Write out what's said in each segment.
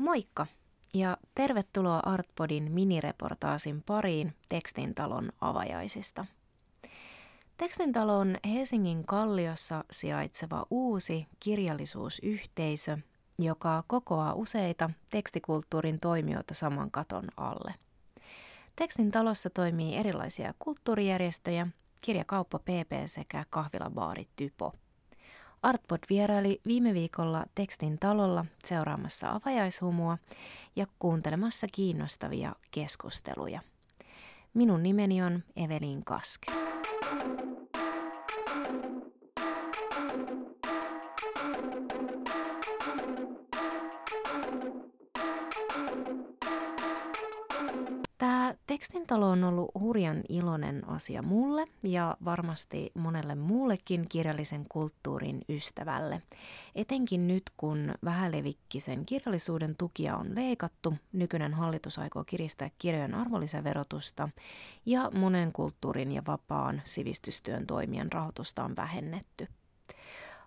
Moikka ja tervetuloa Artpodin minireportaasin pariin Tekstintalon avajaisista. Tekstintalo on Helsingin Kalliossa sijaitseva uusi kirjallisuusyhteisö, joka kokoaa useita tekstikulttuurin toimijoita saman katon alle. Tekstin talossa toimii erilaisia kulttuurijärjestöjä, kirjakauppa PP sekä kahvilabaari Typo. Artpod vieraili viime viikolla Tekstin talolla seuraamassa avajaishumua ja kuuntelemassa kiinnostavia keskusteluja. Minun nimeni on Evelin Kaske. Tekstintalo on ollut hurjan iloinen asia mulle ja varmasti monelle muullekin kirjallisen kulttuurin ystävälle. Etenkin nyt, kun vähälevikkisen kirjallisuuden tukia on leikattu, nykyinen hallitus aikoo kiristää kirjojen arvonlisäverotusta ja monen kulttuurin ja vapaan sivistystyön toimijan rahoitusta on vähennetty.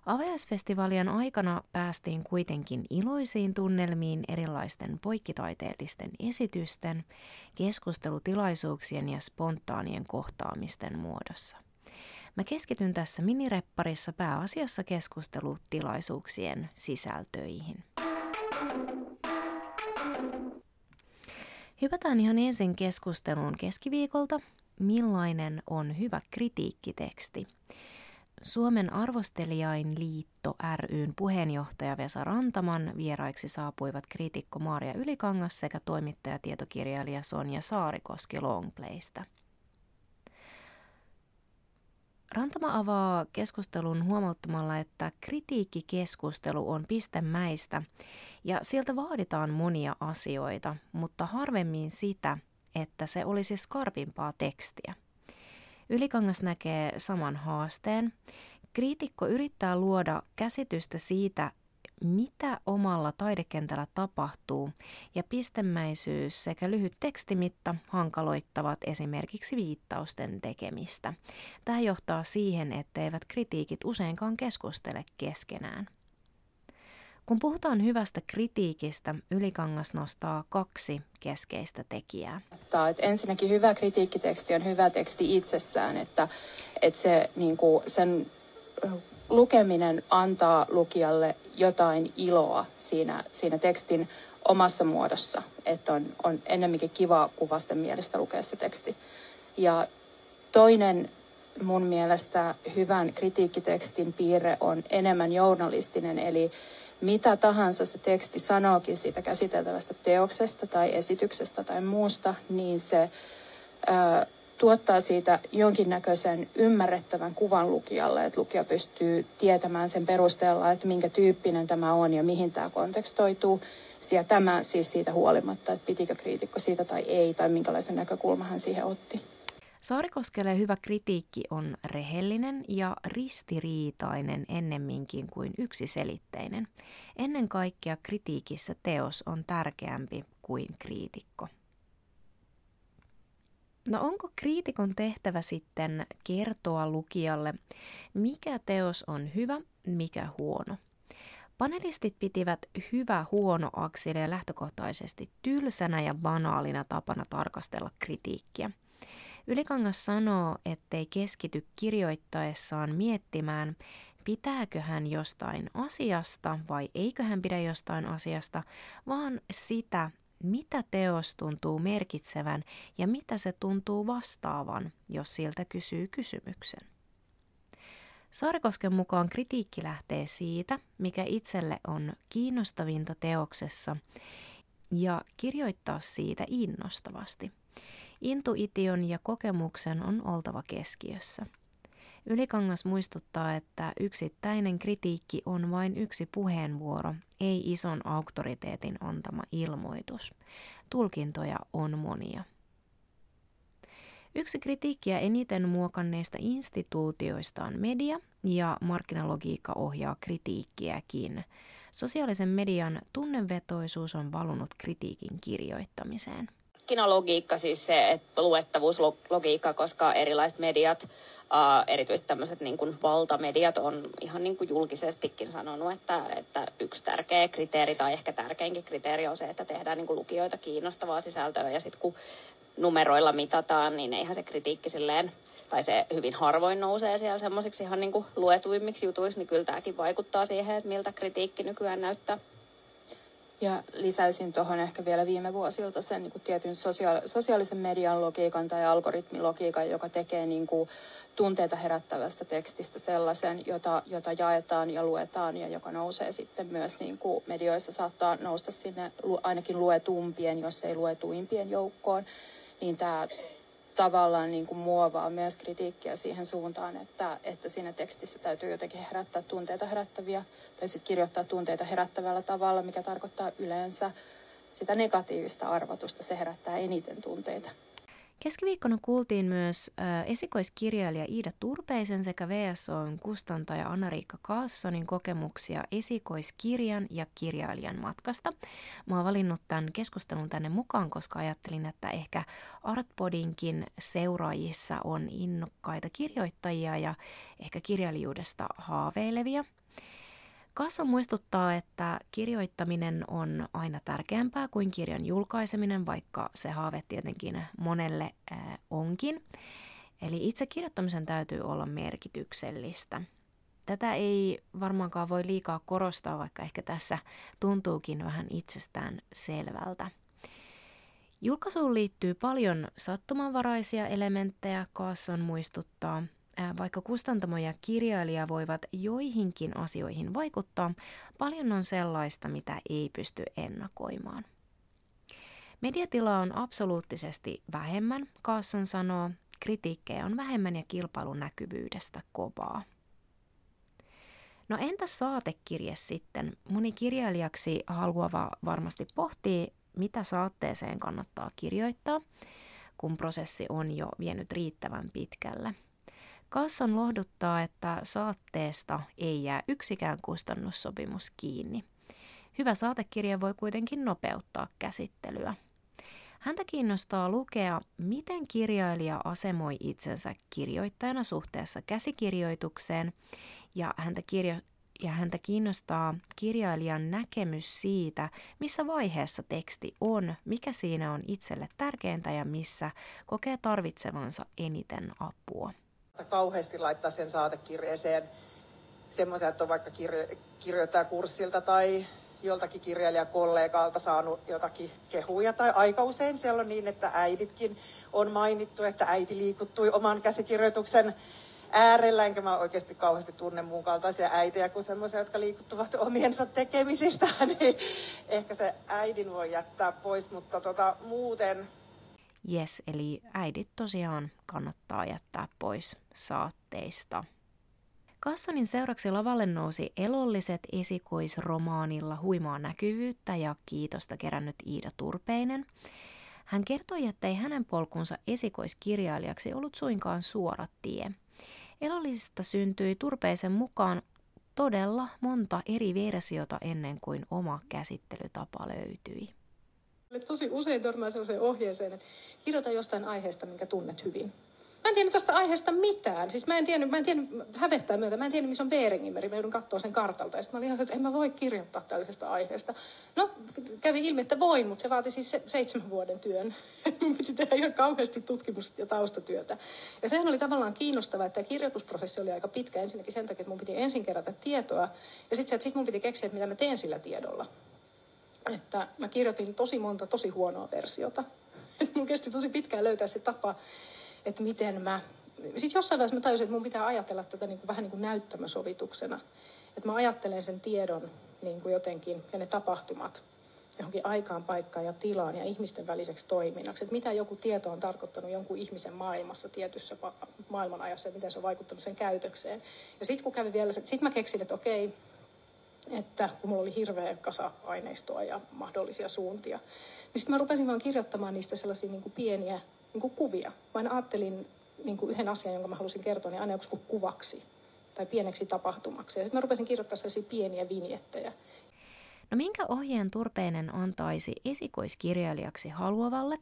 Avajaisfestivaalien aikana päästiin kuitenkin iloisiin tunnelmiin erilaisten poikkitaiteellisten esitysten, keskustelutilaisuuksien ja spontaanien kohtaamisten muodossa. Mä keskityn tässä minirepparissa pääasiassa keskustelutilaisuuksien sisältöihin. Hypätään ihan ensin keskusteluun keskiviikolta. Millainen on hyvä kritiikkiteksti? Suomen arvostelijain liitto ryn puheenjohtaja Vesa Rantaman vieraiksi saapuivat kriitikko Maaria Ylikangas sekä toimittaja tietokirjailija Sonja Saarikoski Longplaystä. Rantama avaa keskustelun huomauttamalla, että kritiikkikeskustelu on pistemäistä ja sieltä vaaditaan monia asioita, mutta harvemmin sitä, että se olisi skarpimpaa tekstiä. Ylikangas näkee saman haasteen. Kriitikko yrittää luoda käsitystä siitä, mitä omalla taidekentällä tapahtuu, ja pistemäisyys sekä lyhyt tekstimitta hankaloittavat esimerkiksi viittausten tekemistä. Tämä johtaa siihen, etteivät kritiikit useinkaan keskustele keskenään. Kun puhutaan hyvästä kritiikistä, Ylikangas nostaa kaksi keskeistä tekijää. Että ensinnäkin hyvä kritiikkiteksti on hyvä teksti itsessään, että, että se, niin kuin sen lukeminen antaa lukijalle jotain iloa siinä, siinä tekstin omassa muodossa, että on, on ennemminkin kiva kuin vasten mielestä lukea se teksti. Ja toinen mun mielestä hyvän kritiikkitekstin piirre on enemmän journalistinen, eli mitä tahansa se teksti sanookin siitä käsiteltävästä teoksesta tai esityksestä tai muusta, niin se ää, tuottaa siitä jonkinnäköisen ymmärrettävän kuvan lukijalle, että lukija pystyy tietämään sen perusteella, että minkä tyyppinen tämä on ja mihin tämä kontekstoituu. Ja tämä siis siitä huolimatta, että pitikö kriitikko siitä tai ei, tai minkälaisen näkökulman hän siihen otti. Saarikoskelle hyvä kritiikki on rehellinen ja ristiriitainen ennemminkin kuin yksiselitteinen. Ennen kaikkea kritiikissä teos on tärkeämpi kuin kriitikko. No onko kriitikon tehtävä sitten kertoa lukijalle, mikä teos on hyvä, mikä huono? Panelistit pitivät hyvä huono akselia lähtökohtaisesti tylsänä ja banaalina tapana tarkastella kritiikkiä – Ylikangas sanoo, ettei keskity kirjoittaessaan miettimään, pitääkö hän jostain asiasta vai eikö hän pidä jostain asiasta, vaan sitä, mitä teos tuntuu merkitsevän ja mitä se tuntuu vastaavan, jos siltä kysyy kysymyksen. Saarikosken mukaan kritiikki lähtee siitä, mikä itselle on kiinnostavinta teoksessa, ja kirjoittaa siitä innostavasti – Intuition ja kokemuksen on oltava keskiössä. Ylikangas muistuttaa, että yksittäinen kritiikki on vain yksi puheenvuoro, ei ison auktoriteetin antama ilmoitus. Tulkintoja on monia. Yksi kritiikkiä eniten muokanneista instituutioista on media ja markkinalogiikka ohjaa kritiikkiäkin. Sosiaalisen median tunnevetoisuus on valunut kritiikin kirjoittamiseen markkinalogiikka, siis se että luettavuuslogiikka, koska erilaiset mediat Uh, erityisesti tämmöiset niin kuin valtamediat on ihan niin kuin julkisestikin sanonut, että, että yksi tärkeä kriteeri tai ehkä tärkeinkin kriteeri on se, että tehdään niin kuin lukijoita kiinnostavaa sisältöä ja sitten kun numeroilla mitataan, niin eihän se kritiikki silleen tai se hyvin harvoin nousee siellä semmoisiksi ihan niin kuin luetuimmiksi jutuiksi, niin kyllä tämäkin vaikuttaa siihen, että miltä kritiikki nykyään näyttää. Ja lisäisin tuohon ehkä vielä viime vuosilta sen niin kuin tietyn sosiaal- sosiaalisen median logiikan tai algoritmilogiikan, joka tekee niin kuin tunteita herättävästä tekstistä sellaisen, jota, jota jaetaan ja luetaan ja joka nousee sitten myös niin kuin medioissa saattaa nousta sinne ainakin luetumpien, jos ei luetuimpien joukkoon, niin tämä tavallaan niin kuin muovaa myös kritiikkiä siihen suuntaan, että, että siinä tekstissä täytyy jotenkin herättää tunteita herättäviä, tai siis kirjoittaa tunteita herättävällä tavalla, mikä tarkoittaa yleensä sitä negatiivista arvotusta. Se herättää eniten tunteita. Keskiviikkona kuultiin myös esikoiskirjailija Iida Turpeisen sekä VSOn kustantaja Anna-Riikka Kaassonin kokemuksia esikoiskirjan ja kirjailijan matkasta. Mä oon valinnut tämän keskustelun tänne mukaan, koska ajattelin, että ehkä Artpodinkin seuraajissa on innokkaita kirjoittajia ja ehkä kirjailijuudesta haaveilevia – Kassa muistuttaa, että kirjoittaminen on aina tärkeämpää kuin kirjan julkaiseminen, vaikka se haave tietenkin monelle äh, onkin. Eli itse kirjoittamisen täytyy olla merkityksellistä. Tätä ei varmaankaan voi liikaa korostaa, vaikka ehkä tässä tuntuukin vähän itsestään selvältä. Julkaisuun liittyy paljon sattumanvaraisia elementtejä, Kaasson muistuttaa – vaikka kustantamo ja kirjailija voivat joihinkin asioihin vaikuttaa, paljon on sellaista, mitä ei pysty ennakoimaan. Mediatilaa on absoluuttisesti vähemmän, Kaasson sanoo, kritiikkejä on vähemmän ja kilpailun näkyvyydestä kovaa. No entä saatekirje sitten? Moni kirjailijaksi haluava varmasti pohtii, mitä saatteeseen kannattaa kirjoittaa, kun prosessi on jo vienyt riittävän pitkälle – Kasson lohduttaa, että saatteesta ei jää yksikään kustannussopimus kiinni. Hyvä saatekirja voi kuitenkin nopeuttaa käsittelyä. Häntä kiinnostaa lukea, miten kirjailija asemoi itsensä kirjoittajana suhteessa käsikirjoitukseen, ja häntä, kirjo- ja häntä kiinnostaa kirjailijan näkemys siitä, missä vaiheessa teksti on, mikä siinä on itselle tärkeintä ja missä kokee tarvitsevansa eniten apua kauheasti laittaa sen saatekirjeeseen semmoisia, että on vaikka kirjo- kirjoittaja kurssilta tai joltakin kirjailijakollegalta saanut jotakin kehuja. Tai aika usein siellä on niin, että äiditkin on mainittu, että äiti liikuttui oman käsikirjoituksen äärellä, enkä mä oikeasti kauheasti tunne muun kaltaisia äitejä kuin semmoisia, jotka liikuttuvat omiensa tekemisistä, niin ehkä se äidin voi jättää pois, mutta tota, muuten Yes, eli äidit tosiaan kannattaa jättää pois saatteista. Kassonin seuraksi lavalle nousi elolliset esikoisromaanilla huimaa näkyvyyttä ja kiitosta kerännyt Iida Turpeinen. Hän kertoi, että ei hänen polkunsa esikoiskirjailijaksi ollut suinkaan suora tie. Elollisista syntyi Turpeisen mukaan todella monta eri versiota ennen kuin oma käsittelytapa löytyi. Tosi usein törmää sellaiseen ohjeeseen, että kirjoita jostain aiheesta, minkä tunnet hyvin. Mä en tiennyt tästä aiheesta mitään. Siis mä en tiennyt, mä en tiennyt hävettää myötä, mä en tiennyt, missä on Beringin Mä joudun katsoa sen kartalta. Ja sitten mä olin ihan, että en mä voi kirjoittaa tällaisesta aiheesta. No, kävi ilmi, että voin, mutta se vaati siis se, seitsemän vuoden työn. Mun piti tehdä ihan kauheasti tutkimusta ja taustatyötä. Ja sehän oli tavallaan kiinnostavaa, että kirjoitusprosessi oli aika pitkä. Ensinnäkin sen takia, että mun piti ensin kerätä tietoa. Ja sitten sit mun piti keksiä, että mitä mä teen sillä tiedolla että mä kirjoitin tosi monta tosi huonoa versiota. mun kesti tosi pitkään löytää se tapa, että miten mä... Sitten jossain vaiheessa mä tajusin, että mun pitää ajatella tätä niin kuin, vähän niin kuin näyttämösovituksena. Että mä ajattelen sen tiedon niin kuin jotenkin ja ne tapahtumat johonkin aikaan, paikkaan ja tilaan ja ihmisten väliseksi toiminnaksi. Että mitä joku tieto on tarkoittanut jonkun ihmisen maailmassa tietyssä maailmanajassa ja miten se on vaikuttanut sen käytökseen. Ja sitten kun kävi vielä, sitten mä keksin, että okei, että kun mulla oli hirveä kasa aineistoa ja mahdollisia suuntia, niin sitten mä rupesin vaan kirjoittamaan niistä sellaisia niin kuin pieniä niin kuin kuvia. Mä aina ajattelin niin kuin yhden asian, jonka mä halusin kertoa, niin aina joku kuvaksi tai pieneksi tapahtumaksi. Ja sitten mä rupesin kirjoittamaan sellaisia pieniä vinjettejä. No minkä ohjeen Turpeinen antaisi esikoiskirjailijaksi haluavalle?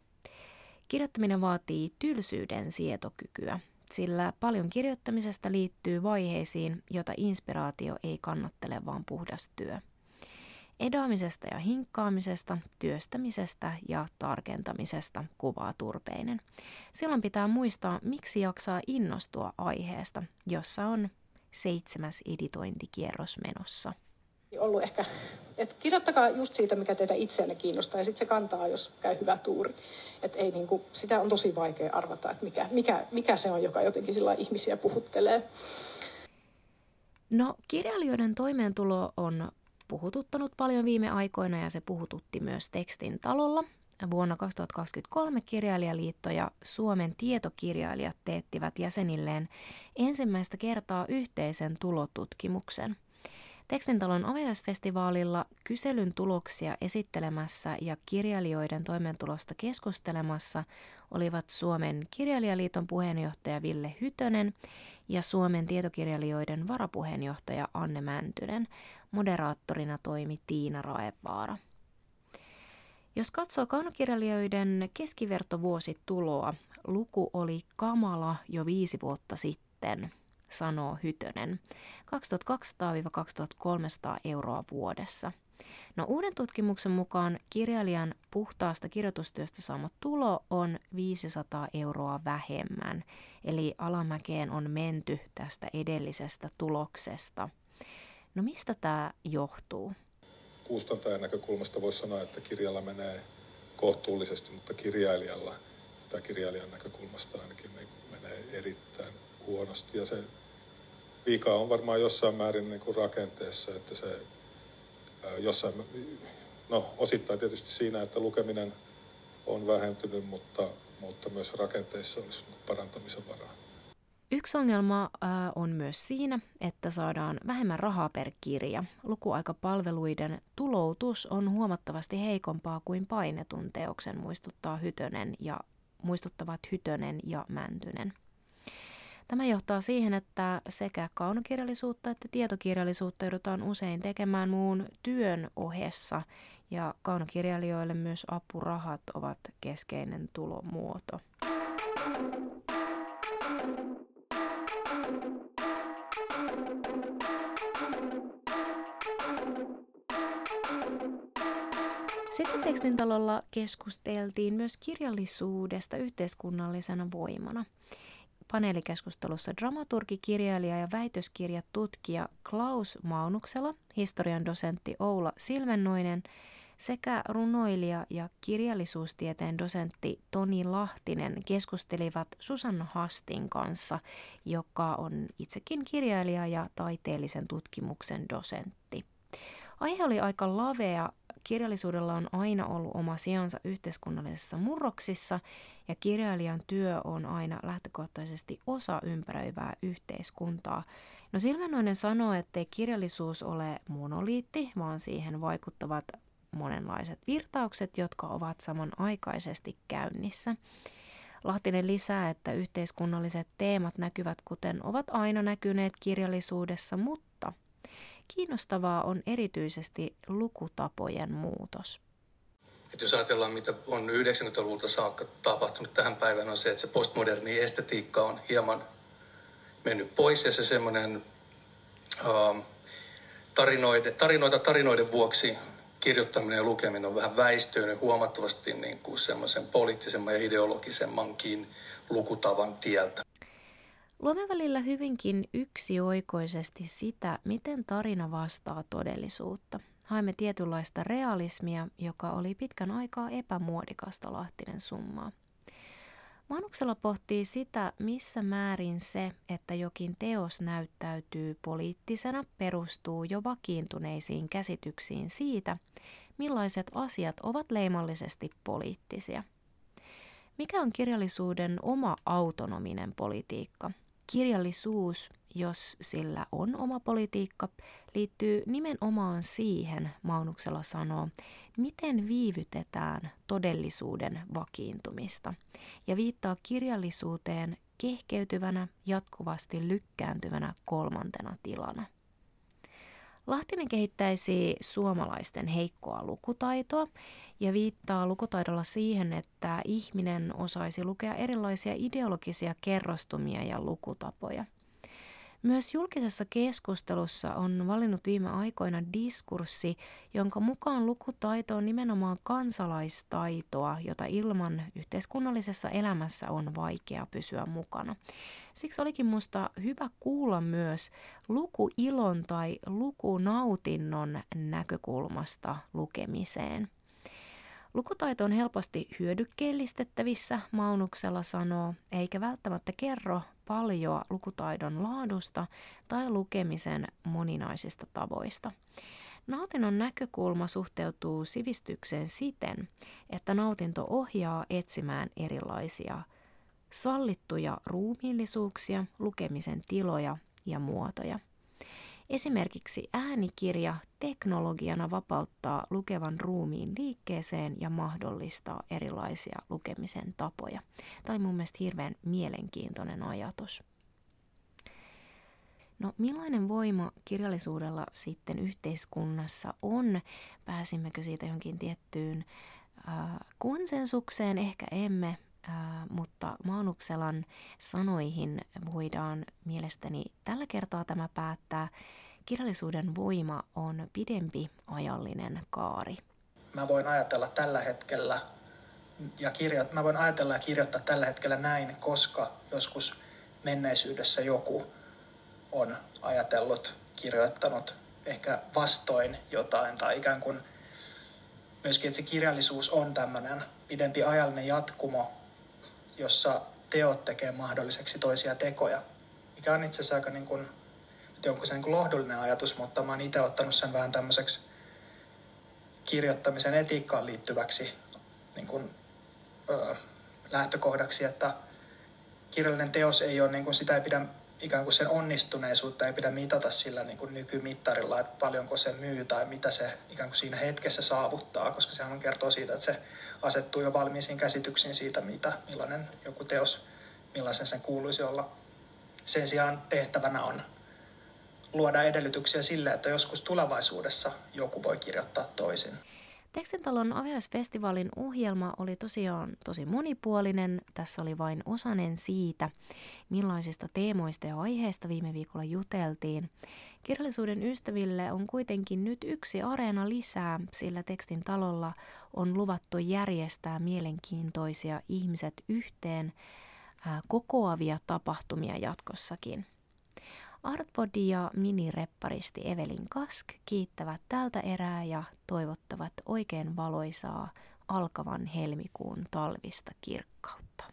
Kirjoittaminen vaatii tylsyyden sietokykyä. Sillä paljon kirjoittamisesta liittyy vaiheisiin, jota inspiraatio ei kannattele, vaan puhdas työ. Edaamisesta ja hinkkaamisesta, työstämisestä ja tarkentamisesta kuvaa turpeinen. Silloin pitää muistaa, miksi jaksaa innostua aiheesta, jossa on seitsemäs editointikierros menossa. Ollut ehkä, että kirjoittakaa just siitä, mikä teitä itseänne kiinnostaa ja sitten se kantaa, jos käy hyvä tuuri. Että ei niinku, sitä on tosi vaikea arvata, että mikä, mikä, mikä se on, joka jotenkin sillä ihmisiä puhuttelee. No, kirjailijoiden toimeentulo on puhututtanut paljon viime aikoina ja se puhututti myös tekstin talolla. Vuonna 2023 Kirjailijaliitto ja Suomen tietokirjailijat teettivät jäsenilleen ensimmäistä kertaa yhteisen tulotutkimuksen. Tekstintalon avajaisfestivaalilla kyselyn tuloksia esittelemässä ja kirjailijoiden toimeentulosta keskustelemassa olivat Suomen kirjailijaliiton puheenjohtaja Ville Hytönen ja Suomen tietokirjailijoiden varapuheenjohtaja Anne Mäntynen. Moderaattorina toimi Tiina Raevaara. Jos katsoo kaunokirjailijoiden keskivertovuosituloa, luku oli kamala jo viisi vuotta sitten, sanoo Hytönen. 2200-2300 euroa vuodessa. No uuden tutkimuksen mukaan kirjailijan puhtaasta kirjoitustyöstä saama tulo on 500 euroa vähemmän, eli alamäkeen on menty tästä edellisestä tuloksesta. No mistä tämä johtuu? kustantajan näkökulmasta voisi sanoa, että kirjalla menee kohtuullisesti, mutta kirjailijalla tai kirjailijan näkökulmasta ainakin menee erittäin huonosti. Ja se vika on varmaan jossain määrin niin kuin rakenteessa, että se jossain, no osittain tietysti siinä, että lukeminen on vähentynyt, mutta, mutta myös rakenteissa olisi parantamisen varaa. Yksi ongelma on myös siinä, että saadaan vähemmän rahaa per kirja. Lukuaikapalveluiden tuloutus on huomattavasti heikompaa kuin painetun teoksen, muistuttaa Hytönen ja, muistuttavat Hytönen ja Mäntynen. Tämä johtaa siihen, että sekä kaunokirjallisuutta että tietokirjallisuutta joudutaan usein tekemään muun työn ohessa, ja kaunokirjailijoille myös apurahat ovat keskeinen tulomuoto. Sitten tekstintalolla keskusteltiin myös kirjallisuudesta yhteiskunnallisena voimana. Paneelikeskustelussa dramaturgi, kirjailija ja väitöskirjatutkija Klaus Maunuksela, historian dosentti Oula Silvennoinen sekä runoilija ja kirjallisuustieteen dosentti Toni Lahtinen keskustelivat Susanna Hastin kanssa, joka on itsekin kirjailija ja taiteellisen tutkimuksen dosentti. Aihe oli aika lavea kirjallisuudella on aina ollut oma sijansa yhteiskunnallisessa murroksissa ja kirjailijan työ on aina lähtökohtaisesti osa ympäröivää yhteiskuntaa. No Silvenoinen sanoo, ettei kirjallisuus ole monoliitti, vaan siihen vaikuttavat monenlaiset virtaukset, jotka ovat samanaikaisesti käynnissä. Lahtinen lisää, että yhteiskunnalliset teemat näkyvät kuten ovat aina näkyneet kirjallisuudessa, mutta Kiinnostavaa on erityisesti lukutapojen muutos. Et jos ajatellaan, mitä on 90-luvulta saakka tapahtunut tähän päivään, on se, että se postmoderni estetiikka on hieman mennyt pois ja se semmoinen uh, tarinoide, tarinoita tarinoiden vuoksi kirjoittaminen ja lukeminen on vähän väistynyt huomattavasti niin kuin semmoisen poliittisemman ja ideologisemmankin lukutavan tieltä. Luomme välillä hyvinkin yksioikoisesti sitä, miten tarina vastaa todellisuutta. Haemme tietynlaista realismia, joka oli pitkän aikaa epämuodikasta Lahtinen summaa. Manuksella pohtii sitä, missä määrin se, että jokin teos näyttäytyy poliittisena, perustuu jo vakiintuneisiin käsityksiin siitä, millaiset asiat ovat leimallisesti poliittisia. Mikä on kirjallisuuden oma autonominen politiikka? Kirjallisuus, jos sillä on oma politiikka, liittyy nimenomaan siihen, Maunuksella sanoo, miten viivytetään todellisuuden vakiintumista ja viittaa kirjallisuuteen kehkeytyvänä, jatkuvasti lykkääntyvänä kolmantena tilana. Lahtinen kehittäisi suomalaisten heikkoa lukutaitoa ja viittaa lukutaidolla siihen, että ihminen osaisi lukea erilaisia ideologisia kerrostumia ja lukutapoja – myös julkisessa keskustelussa on valinnut viime aikoina diskurssi, jonka mukaan lukutaito on nimenomaan kansalaistaitoa, jota ilman yhteiskunnallisessa elämässä on vaikea pysyä mukana. Siksi olikin minusta hyvä kuulla myös lukuilon tai lukunautinnon näkökulmasta lukemiseen. Lukutaito on helposti hyödykkeellistettävissä, Maunuksella sanoo, eikä välttämättä kerro paljon lukutaidon laadusta tai lukemisen moninaisista tavoista. Nautinnon näkökulma suhteutuu sivistykseen siten, että nautinto ohjaa etsimään erilaisia sallittuja ruumiillisuuksia, lukemisen tiloja ja muotoja – Esimerkiksi äänikirja teknologiana vapauttaa lukevan ruumiin liikkeeseen ja mahdollistaa erilaisia lukemisen tapoja. Tämä oli mun mielestä hirveän mielenkiintoinen ajatus. No millainen voima kirjallisuudella sitten yhteiskunnassa on? Pääsimmekö siitä johonkin tiettyyn äh, konsensukseen? Ehkä emme, mutta Maanukselan sanoihin voidaan mielestäni tällä kertaa tämä päättää kirjallisuuden voima on pidempi ajallinen kaari. Mä voin ajatella tällä hetkellä ja kirjo- mä voin ajatella ja kirjoittaa tällä hetkellä näin, koska joskus menneisyydessä joku on ajatellut, kirjoittanut ehkä vastoin jotain tai ikään kuin myöskin, että se kirjallisuus on tämmöinen pidempi ajallinen jatkumo, jossa teot tekee mahdolliseksi toisia tekoja, mikä on itse asiassa aika niin kuin onko se niin lohdullinen ajatus, mutta mä oon itse ottanut sen vähän tämmöiseksi kirjoittamisen etiikkaan liittyväksi niin kuin, ö, lähtökohdaksi, että kirjallinen teos ei ole, niin kuin, sitä ei pidä ikään kuin sen onnistuneisuutta ei pidä mitata sillä niin kuin nykymittarilla, että paljonko se myy tai mitä se ikään kuin siinä hetkessä saavuttaa, koska sehän kertoo siitä, että se asettuu jo valmiisiin käsityksiin siitä, mitä, millainen joku teos, millaisen sen kuuluisi olla. Sen sijaan tehtävänä on luoda edellytyksiä sille, että joskus tulevaisuudessa joku voi kirjoittaa toisin. Tekstintalon aviaisfestivaalin ohjelma oli tosiaan tosi monipuolinen. Tässä oli vain osanen siitä, millaisista teemoista ja aiheista viime viikolla juteltiin. Kirjallisuuden ystäville on kuitenkin nyt yksi areena lisää, sillä tekstin talolla on luvattu järjestää mielenkiintoisia ihmiset yhteen kokoavia tapahtumia jatkossakin. Artbody ja minirepparisti Evelin Kask kiittävät tältä erää ja toivottavat oikein valoisaa alkavan helmikuun talvista kirkkautta.